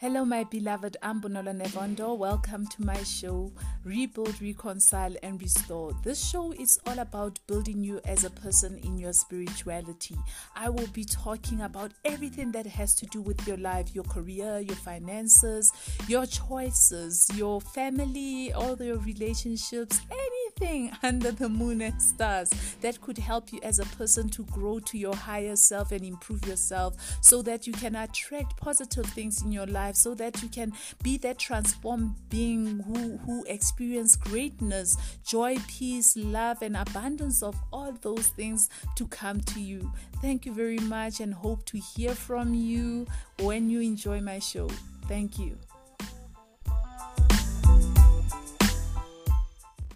Hello, my beloved I'm Bonolo Nevondo. Welcome to my show, Rebuild, Reconcile, and Restore. This show is all about building you as a person in your spirituality. I will be talking about everything that has to do with your life, your career, your finances, your choices, your family, all your relationships, anything under the moon and stars that could help you as a person to grow to your higher self and improve yourself so that you can attract positive things in your life so that you can be that transformed being who, who experience greatness, joy, peace, love, and abundance of all those things to come to you. Thank you very much and hope to hear from you when you enjoy my show. Thank you.